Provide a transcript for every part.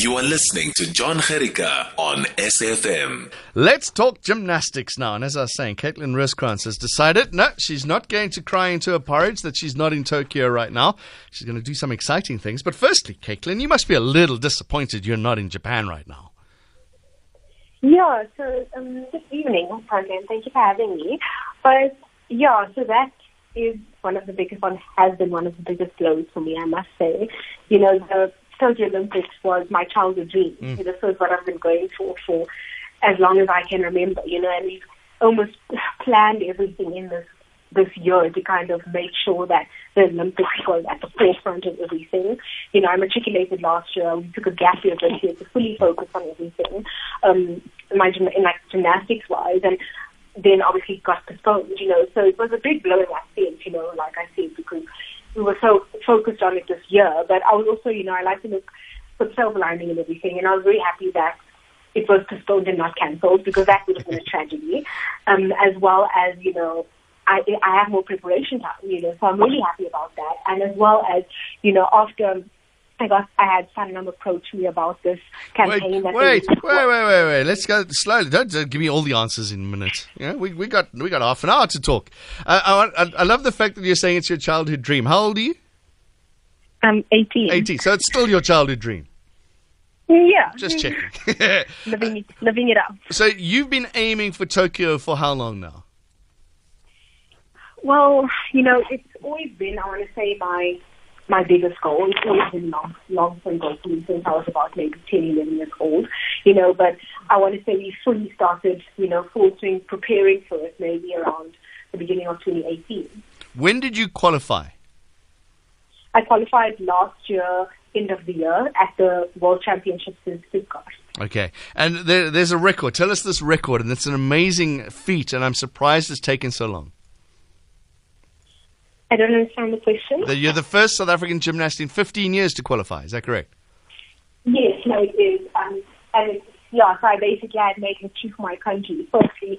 You are listening to John Gerika on SAFM. Let's talk gymnastics now. And as I was saying, Caitlin Rooskrantz has decided no, she's not going to cry into a porridge that she's not in Tokyo right now. She's going to do some exciting things. But firstly, Caitlin, you must be a little disappointed you're not in Japan right now. Yeah, so um, this evening program, thank you for having me. But yeah, so that is one of the biggest one has been one of the biggest blows for me, I must say. You know, the Tokyo Olympics was my childhood dream. Mm. This is what I've been going for for as long as I can remember, you know, and we've almost planned everything in this this year to kind of make sure that the Olympics was at the forefront of everything. You know, I matriculated last year. We took a gap year this year to fully focus on everything, um, my in like gymnastics wise, and then obviously got postponed. You know, so it was a big blow in that sense. You know, like I said, because we were so focused on it this year. But I was also, you know, I like to look put silver lining and everything, and I was very happy that it was postponed and not cancelled because that would have been a tragedy. Um, as well as, you know, I, I have more preparation time, you know, so I'm really happy about that. And as well as, you know, after I got, I had Sanlam approach me about this campaign. Wait, wait, wait, wait, wait, wait. Let's go slowly. Don't, don't, give me all the answers in minutes. Yeah, we we got we got half an hour to talk. Uh, I, I love the fact that you're saying it's your childhood dream. How old are you? I'm 18. 18. So it's still your childhood dream. Yeah. Just checking. living, living it up. So you've been aiming for Tokyo for how long now? Well, you know, it's always been, I want to say, my my biggest goal. It's always been long, long-term goal for me since I was about maybe 10, 11 years old, you know, but I want to say we fully started, you know, full swing preparing for it maybe around the beginning of 2018. When did you qualify? I qualified last year, end of the year, at the World Championships in Stuttgart. Okay, and there, there's a record. Tell us this record, and it's an amazing feat, and I'm surprised it's taken so long. I don't understand the question. you're the first South African gymnast in 15 years to qualify. Is that correct? Yes, no, it is. Um, and it's, yeah, so I basically had made it for my country. Firstly,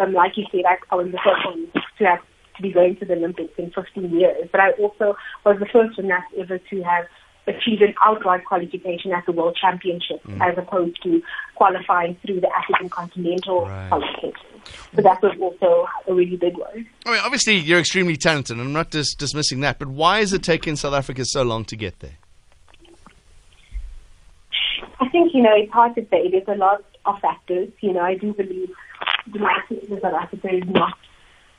um, like you said, I, I was the first one to have to be going to the Olympics in 15 years. But I also was the first gymnast ever to have achieved an outright qualification at the World Championships mm. as opposed to qualifying through the African Continental right. qualification. So that was also a really big one. I mean, obviously, you're extremely talented, and I'm not dis- dismissing that, but why is it taking South Africa so long to get there? I think, you know, it's hard to say. There's a lot of factors. You know, I do believe gymnastics in South Africa is not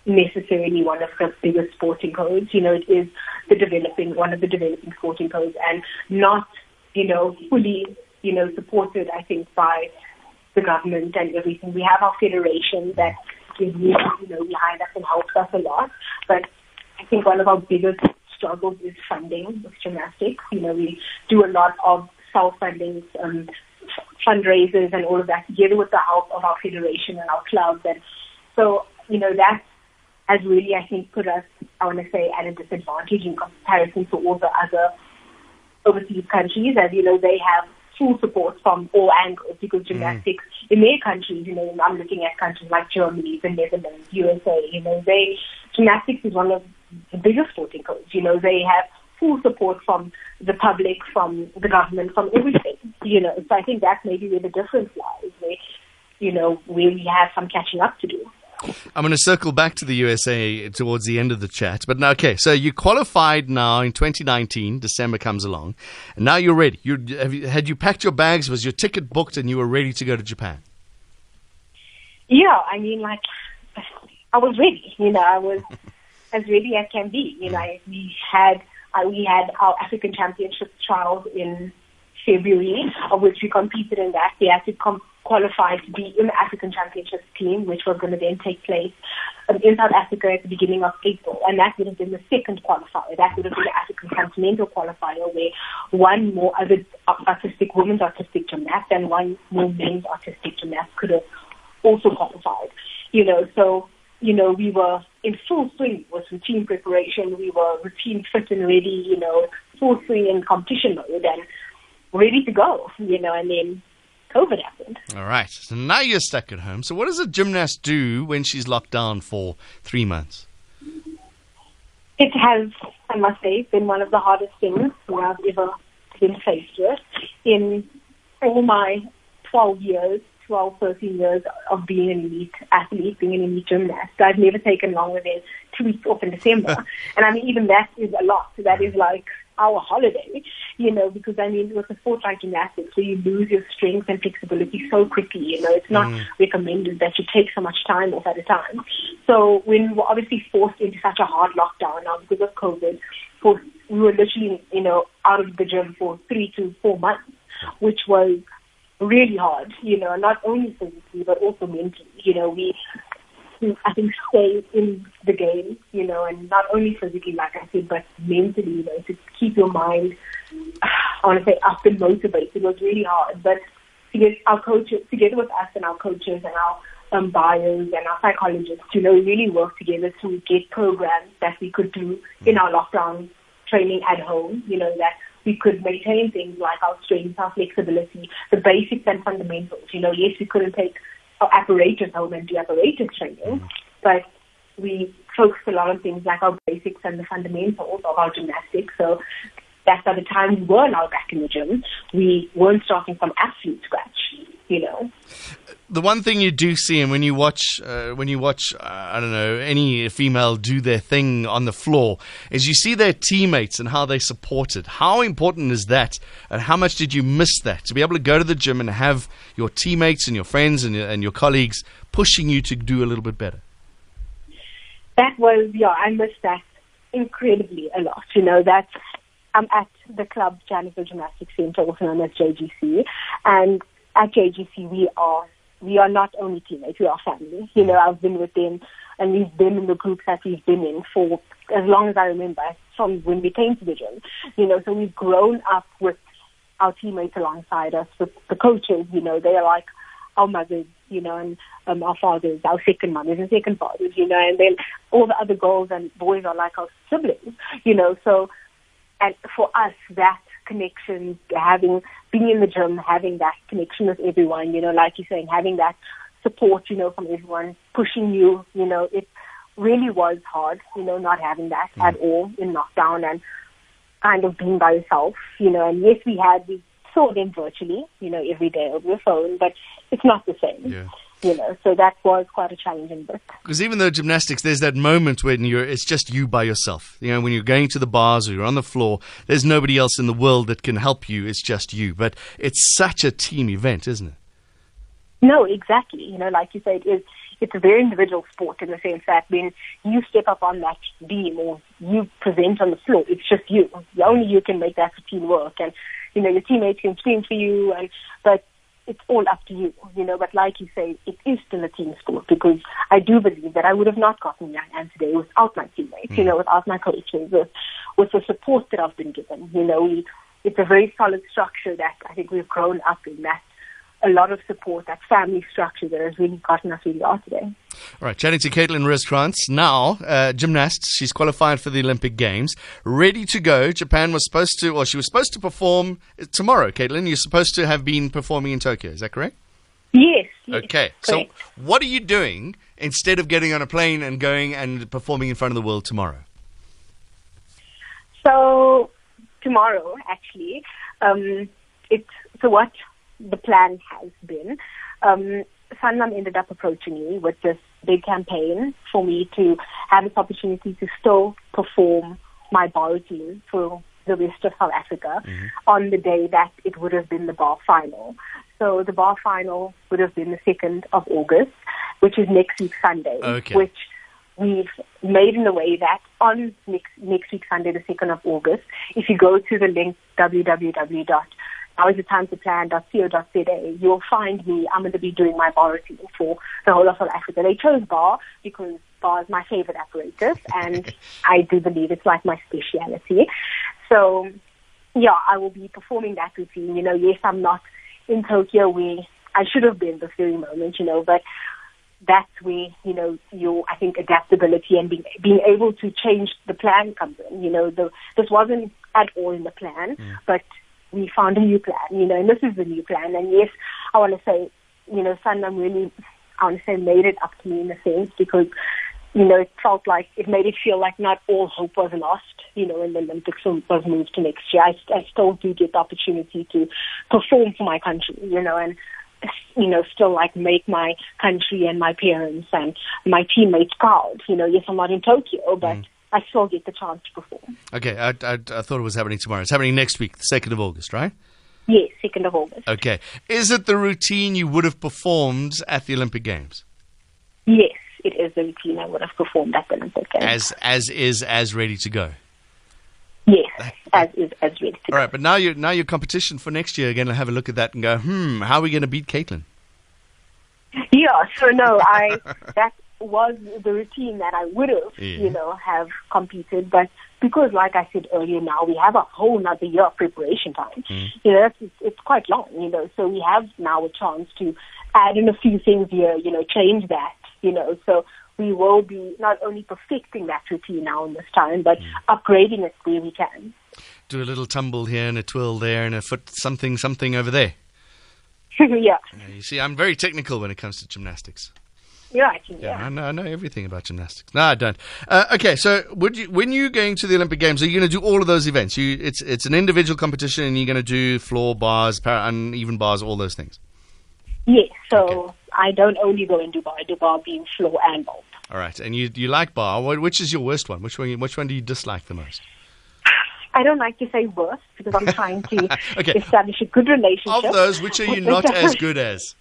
necessarily one of the biggest sporting codes. You know, it is the developing, one of the developing sporting codes and not, you know, fully, you know, supported, I think, by the government and everything. We have our federation that is really, you know, behind us and helps us a lot. But I think one of our biggest struggles is funding with gymnastics. You know, we do a lot of self-funding, um, fundraisers and all of that together with the help of our federation and our clubs. And so, you know, that's has really, I think, put us, I want to say, at a disadvantage in comparison to all the other overseas countries. As you know, they have full support from all angles because gymnastics mm. in their countries, you know, I'm looking at countries like Germany, the Netherlands, USA, you know, they, gymnastics is one of the biggest sporting codes. You know, they have full support from the public, from the government, from everything, you know. So I think that's maybe where the difference lies, where, you know, where we have some catching up to do. I'm going to circle back to the USA towards the end of the chat. But now, okay, so you qualified now in 2019. December comes along, and now you're ready. You, you had you packed your bags? Was your ticket booked, and you were ready to go to Japan? Yeah, I mean, like I was ready. You know, I was as ready as can be. You know, we had uh, we had our African Championship trials in February, of which we competed in that. We had to qualify to be in the African Championships team, which was going to then take place um, in South Africa at the beginning of April. And that would have been the second qualifier. That would have been the African Continental qualifier, where one more other artistic, women's artistic gymnast and one more men's artistic gymnast could have also qualified. You know, so, you know, we were in full swing with routine preparation. We were routine fit and ready, you know, full swing in competition mode. And ready to go, you know, and then COVID happened. All right. So now you're stuck at home. So what does a gymnast do when she's locked down for three months? It has, I must say, been one of the hardest things I've ever been faced with. In all my 12 years, 12, 13 years of being an elite athlete, being an elite gymnast, I've never taken longer than two weeks off in December. and I mean, even that is a lot. That is like our holiday, you know, because I mean, with a sport like gymnastics, where you lose your strength and flexibility so quickly, you know, it's not mm. recommended that you take so much time off at a time. So when we were obviously forced into such a hard lockdown now because of COVID, for, we were literally, you know, out of the gym for three to four months, which was really hard, you know, not only physically but also mentally. You know, we I think stay in the game, you know, and not only physically, like I said, but mentally, you know, to keep your mind, I want to say, up and motivated. It was really hard, but to get our coaches, together with us and our coaches and our um, bios and our psychologists, you know, really work together to get programs that we could do in our lockdown training at home, you know, that we could maintain things like our strength, our flexibility, the basics and fundamentals. You know, yes, we couldn't take our apparatus home and do apparatus training, mm-hmm. but we focused a lot on things like our basics and the fundamentals of our gymnastics. So that by the time we were now back in the gym, we weren't starting from absolute scratch, you know the one thing you do see, and when you watch, uh, when you watch, uh, I don't know, any female do their thing on the floor, is you see their teammates and how they support it. How important is that, and how much did you miss that to be able to go to the gym and have your teammates and your friends and, and your colleagues pushing you to do a little bit better? That was, yeah, I missed that incredibly a lot. You know that I'm at the club Johannesburg Gymnastics Centre, also known as JGC, and at JGC we are we are not only teammates, we are family. You know, I've been with them and we've been in the group that we've been in for as long as I remember, from when we came to the gym. You know, so we've grown up with our teammates alongside us, with the coaches, you know, they are like our mothers, you know, and um, our fathers, our second mothers and second fathers, you know, and then all the other girls and boys are like our siblings, you know, so, and for us, that connection, having being in the gym, having that connection with everyone, you know, like you're saying, having that support, you know, from everyone pushing you, you know, it really was hard, you know, not having that mm. at all in lockdown and kind of being by yourself, you know, and yes, we had, we saw them virtually, you know, every day over the phone, but it's not the same. Yeah you know, so that was quite a challenging bit. Because even though gymnastics, there's that moment when you're, it's just you by yourself. You know, when you're going to the bars or you're on the floor, there's nobody else in the world that can help you. It's just you. But it's such a team event, isn't it? No, exactly. You know, like you said, it is, it's a very individual sport in the sense that when you step up on that beam or you present on the floor, it's just you. Only you can make that routine work. And, you know, your teammates can scream for you. And, but it's all up to you, you know. But like you say, it is still a team sport because I do believe that I would have not gotten I am today without my teammates, mm. you know, without my coaches, with, with the support that I've been given. You know, we, it's a very solid structure that I think we've grown up in. That a lot of support, that family structure that has really gotten us where we are today. All right, chatting to Caitlin Rooskrantz now, uh, gymnast. She's qualified for the Olympic Games, ready to go. Japan was supposed to, or she was supposed to perform tomorrow. Caitlin, you're supposed to have been performing in Tokyo. Is that correct? Yes. yes okay. Correct. So, what are you doing instead of getting on a plane and going and performing in front of the world tomorrow? So, tomorrow, actually, um, it's so what the plan has been. Um, Sanlam ended up approaching me with this big campaign for me to have this opportunity to still perform my bar routine for the rest of South Africa mm-hmm. on the day that it would have been the bar final. So the bar final would have been the 2nd of August, which is next week Sunday, okay. which we've made in a way that on next, next week Sunday, the 2nd of August, if you go to the link www now is the time to plan.co.za. You'll find me. I'm going to be doing my bar routine for the whole of South Africa. They chose bar because bar is my favorite apparatus, and I do believe it's like my speciality. So, yeah, I will be performing that routine. You know, yes, I'm not in Tokyo where I should have been this very moment, you know, but that's where, you know, your, I think, adaptability and being, being able to change the plan comes in. You know, the, this wasn't at all in the plan, mm. but we found a new plan, you know, and this is the new plan. And yes, I want to say, you know, Sanlam really, I want to say, made it up to me in a sense because you know, it felt like it made it feel like not all hope was lost. You know, when the Olympics was moved to next year, I, I still do get the opportunity to perform for my country. You know, and you know, still like make my country and my parents and my teammates proud. You know, yes, I'm not in Tokyo, but mm. I still get the chance to perform. Okay, I, I, I thought it was happening tomorrow. It's happening next week, the second of August, right? Yes, second of August. Okay, is it the routine you would have performed at the Olympic Games? Yes, it is the routine I would have performed at the Olympic Games. As as is as ready to go. Yes, as is as ready to All right, but now you now your competition for next year again. To have a look at that and go, hmm, how are we going to beat Caitlin? Yeah, so no, I that was the routine that I would have, yeah. you know, have competed, but because, like I said earlier, now we have a whole another year of preparation time. Mm. You know, it's, it's quite long. You know, so we have now a chance to add in a few things here. You know, change that. You know, so we will be not only perfecting that routine now in this time, but mm. upgrading it where we can. Do a little tumble here and a twirl there and a foot something something over there. yeah. You see, I'm very technical when it comes to gymnastics. Yeah, yeah. I know, I know everything about gymnastics. No, I don't. Uh, okay, so would you, when you're going to the Olympic Games, are you going to do all of those events? You, it's it's an individual competition, and you're going to do floor bars, para, uneven bars, all those things. Yes. So okay. I don't only go and do bar. I do bar, beam, floor, and vault. All right, and you you like bar? Which is your worst one? Which one? Which one do you dislike the most? I don't like to say worst because I'm trying to okay. establish a good relationship. Of those, which are you not as good as?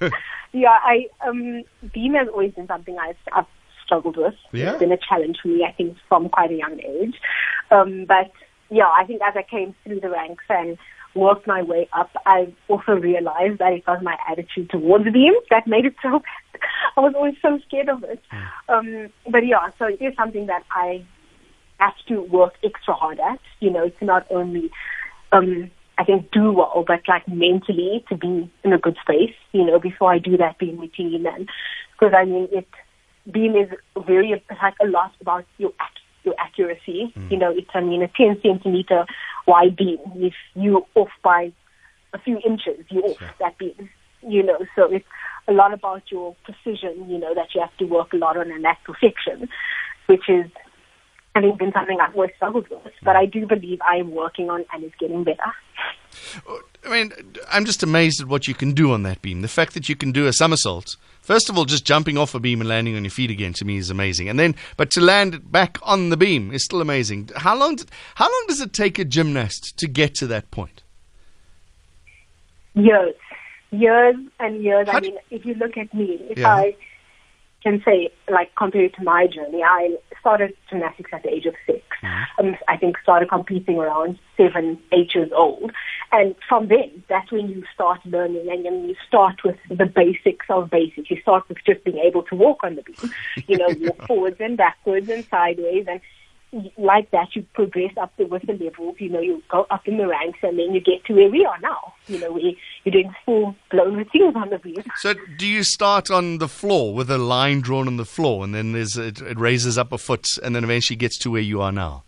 yeah, I um, beam has always been something I've, I've struggled with. Yeah. It's been a challenge for me, I think, from quite a young age. Um, but yeah, I think as I came through the ranks and worked my way up, I also realized that it was my attitude towards beam that made it so bad. I was always so scared of it. Hmm. Um, but yeah, so it is something that I have to work extra hard at, you know, to not only, um, I think do well, but like mentally to be in a good space, you know, before I do that beam routine. And because I mean, it, beam is very, like a lot about your, your accuracy. Mm. You know, it's, I mean, a 10 centimeter wide beam. If you off by a few inches, you off sure. that beam, you know, so it's a lot about your precision, you know, that you have to work a lot on and that perfection, which is having been something I've always struggled with, but I do believe I am working on and is getting better. I mean, I'm just amazed at what you can do on that beam. The fact that you can do a somersault, first of all, just jumping off a beam and landing on your feet again to me is amazing. And then, but to land it back on the beam is still amazing. How long? How long does it take a gymnast to get to that point? Years, years and years. How I mean, if you look at me, if yeah. I can say, like, compared to my journey, I started gymnastics at the age of 6 mm-hmm. um, I think started competing around seven, eight years old. And from then, that's when you start learning and then you start with the basics of basics. You start with just being able to walk on the beam, you know, walk forwards and backwards and sideways and like that, you progress up the, with the levels. You know, you go up in the ranks, and then you get to where we are now. You know, where you're doing full blown routines on the beam. So, do you start on the floor with a line drawn on the floor, and then there's it, it raises up a foot, and then eventually gets to where you are now?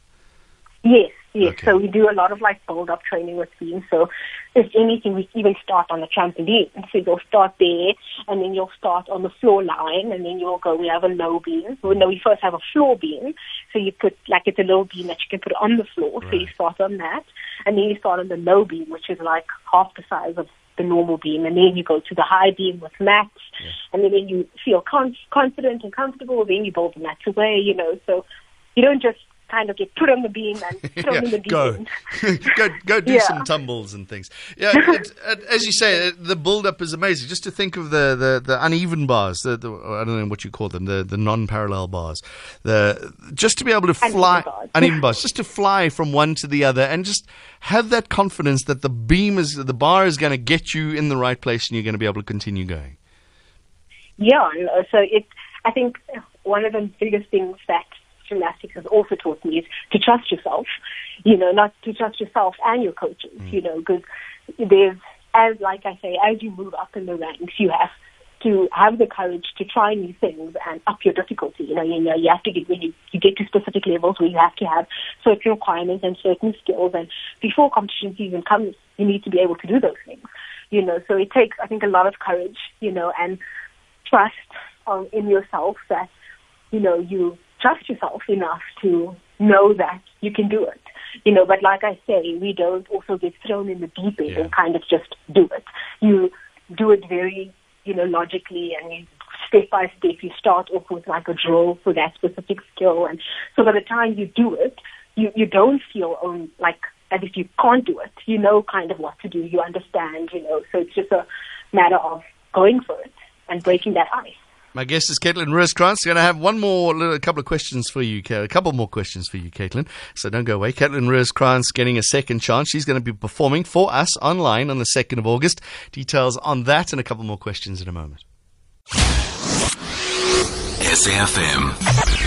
Yes, yes. Okay. So we do a lot of like build up training with beams. So if anything, we even start on the trampoline. So you'll start there, and then you'll start on the floor line, and then you'll go. We have a low beam. Well, no, we first have a floor beam. So you put like it's a low beam that you can put on the floor. Right. So you start on that, and then you start on the low beam, which is like half the size of the normal beam, and then you go to the high beam with mats, yeah. and then when you feel con- confident and comfortable, then you build the mats away. You know, so you don't just kind of get put on the beam and thrown yeah, in the deep go. go, go do yeah. some tumbles and things. Yeah, it, it, as you say, the build-up is amazing. Just to think of the, the, the uneven bars, the, the, I don't know what you call them, the, the non-parallel bars. The just to be able to fly uneven bars. uneven bars, just to fly from one to the other, and just have that confidence that the beam is the bar is going to get you in the right place, and you're going to be able to continue going. Yeah, uh, so it's. I think one of the biggest things that gymnastics has also taught me is to trust yourself, you know, not to trust yourself and your coaches, mm. you know, because there's, as like I say, as you move up in the ranks, you have to have the courage to try new things and up your difficulty. You know, you know, you have to get when you, you get to specific levels where you have to have certain requirements and certain skills. And before competition season comes, you need to be able to do those things. You know, so it takes, I think, a lot of courage. You know, and trust um, in yourself that you know, you trust yourself enough to know that you can do it. You know, but like I say, we don't also get thrown in the deep end Yeah. and kind of just do it. You do it very, you know, logically and you step by step you start off with like a drill for that specific skill and so by the time you do it, you, you don't feel um, like as if you can't do it. You know kind of what to do, you understand, you know, so it's just a matter of going for it and breaking that ice. My guest is Caitlin Rooskrantz. Going to have one more, little, couple of questions for you, a couple more questions for you, Caitlin. So don't go away. Caitlin Rooskrantz getting a second chance. She's going to be performing for us online on the 2nd of August. Details on that and a couple more questions in a moment. SAFM.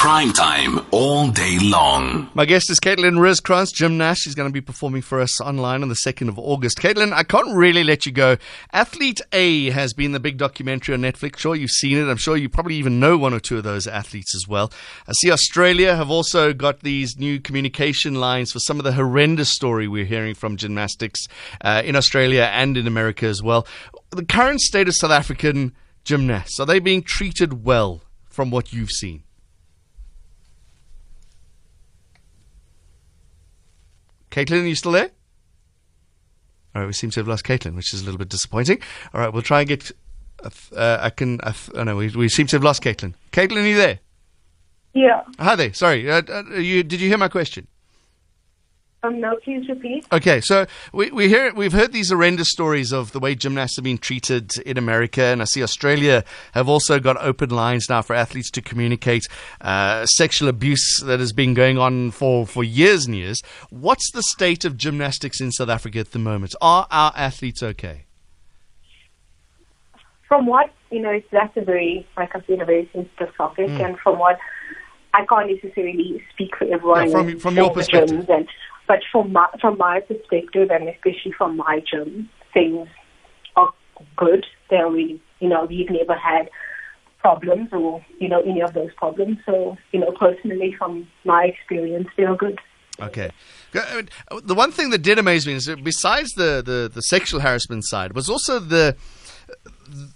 Prime time all day long. My guest is Caitlin Rooskrantz, gymnast. She's going to be performing for us online on the 2nd of August. Caitlin, I can't really let you go. Athlete A has been the big documentary on Netflix. Sure, you've seen it. I'm sure you probably even know one or two of those athletes as well. I see Australia have also got these new communication lines for some of the horrendous story we're hearing from gymnastics uh, in Australia and in America as well. The current state of South African gymnasts, are they being treated well from what you've seen? Caitlin, are you still there? All right, we seem to have lost Caitlin, which is a little bit disappointing. All right, we'll try and get. Uh, I can. Uh, oh no, we, we seem to have lost Caitlin. Caitlin, are you there? Yeah. Hi there. Sorry. Uh, uh, you, did you hear my question? Um, no, please repeat. Okay, so we, we hear we've heard these horrendous stories of the way gymnasts have been treated in America, and I see Australia have also got open lines now for athletes to communicate uh, sexual abuse that has been going on for, for years and years. What's the state of gymnastics in South Africa at the moment? Are our athletes okay? From what you know, that's a very, like I said, a very sensitive topic, and from what I can't necessarily speak for everyone. Yeah, from- from your perspective. and, but from my from my perspective, and especially from my gym, things are good. They're really, you know, we've never had problems or you know any of those problems. So you know, personally, from my experience, they're good. Okay. The one thing that did amaze me is besides the, the, the sexual harassment side was also the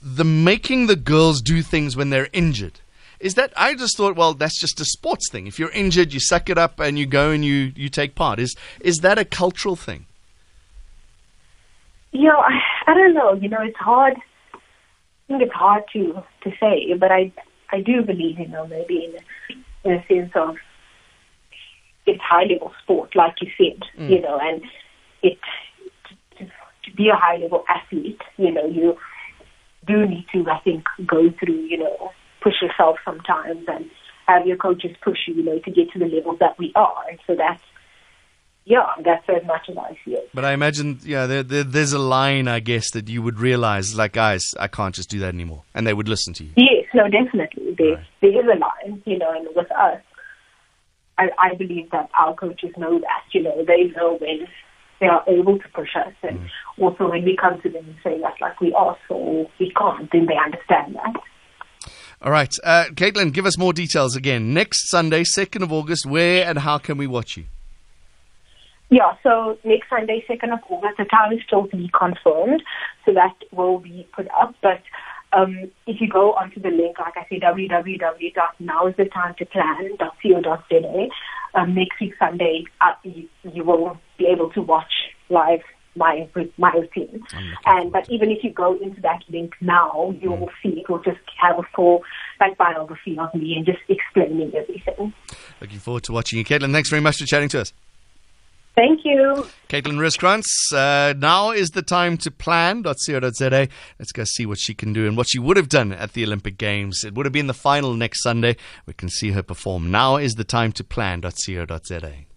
the making the girls do things when they're injured. Is that I just thought, well, that's just a sports thing. If you're injured, you suck it up and you go and you, you take part. Is is that a cultural thing? You know, I, I don't know. You know, it's hard. I think it's hard to to say, but I I do believe, you know, maybe in in a sense of it's high level sport, like you said, mm. you know, and it to, to be a high level athlete, you know, you do need to, I think, go through, you know, push yourself sometimes and have your coaches push you, you know, to get to the levels that we are. And so that's yeah, that's as much as I see it. But I imagine, yeah, there, there, there's a line, I guess, that you would realize, like, guys, I can't just do that anymore, and they would listen to you. Yes, no, definitely. There, Right. there is a line, you know, and with us, I, I believe that our coaches know that, you know, they know when they are able to push us, and Mm. also when we come to them and say that, like, we ask or we can't, then they understand that. All right, uh, Caitlin, give us more details again. Next Sunday, 2nd of August, where and how can we watch you? Yeah, so next Sunday, 2nd of August, the time is still to be confirmed, so that will be put up. But um, if you go onto the link, like I said, www.nowisthetime.plan.co.za, um, next week Sunday, uh, you, you will be able to watch live my my routine. And but even if you go into that link now, you will see it will just have a full like biography of me and just explaining everything. Looking forward to watching you, Caitlin. Thanks very much for chatting to us. Thank you. Caitlin Rooskrantz, uh, now is the time to plan.co.za. Let's go see what she can do and what she would have done at the Olympic Games. It would have been the final next Sunday. We can see her perform. Now is the time to plan.co.za.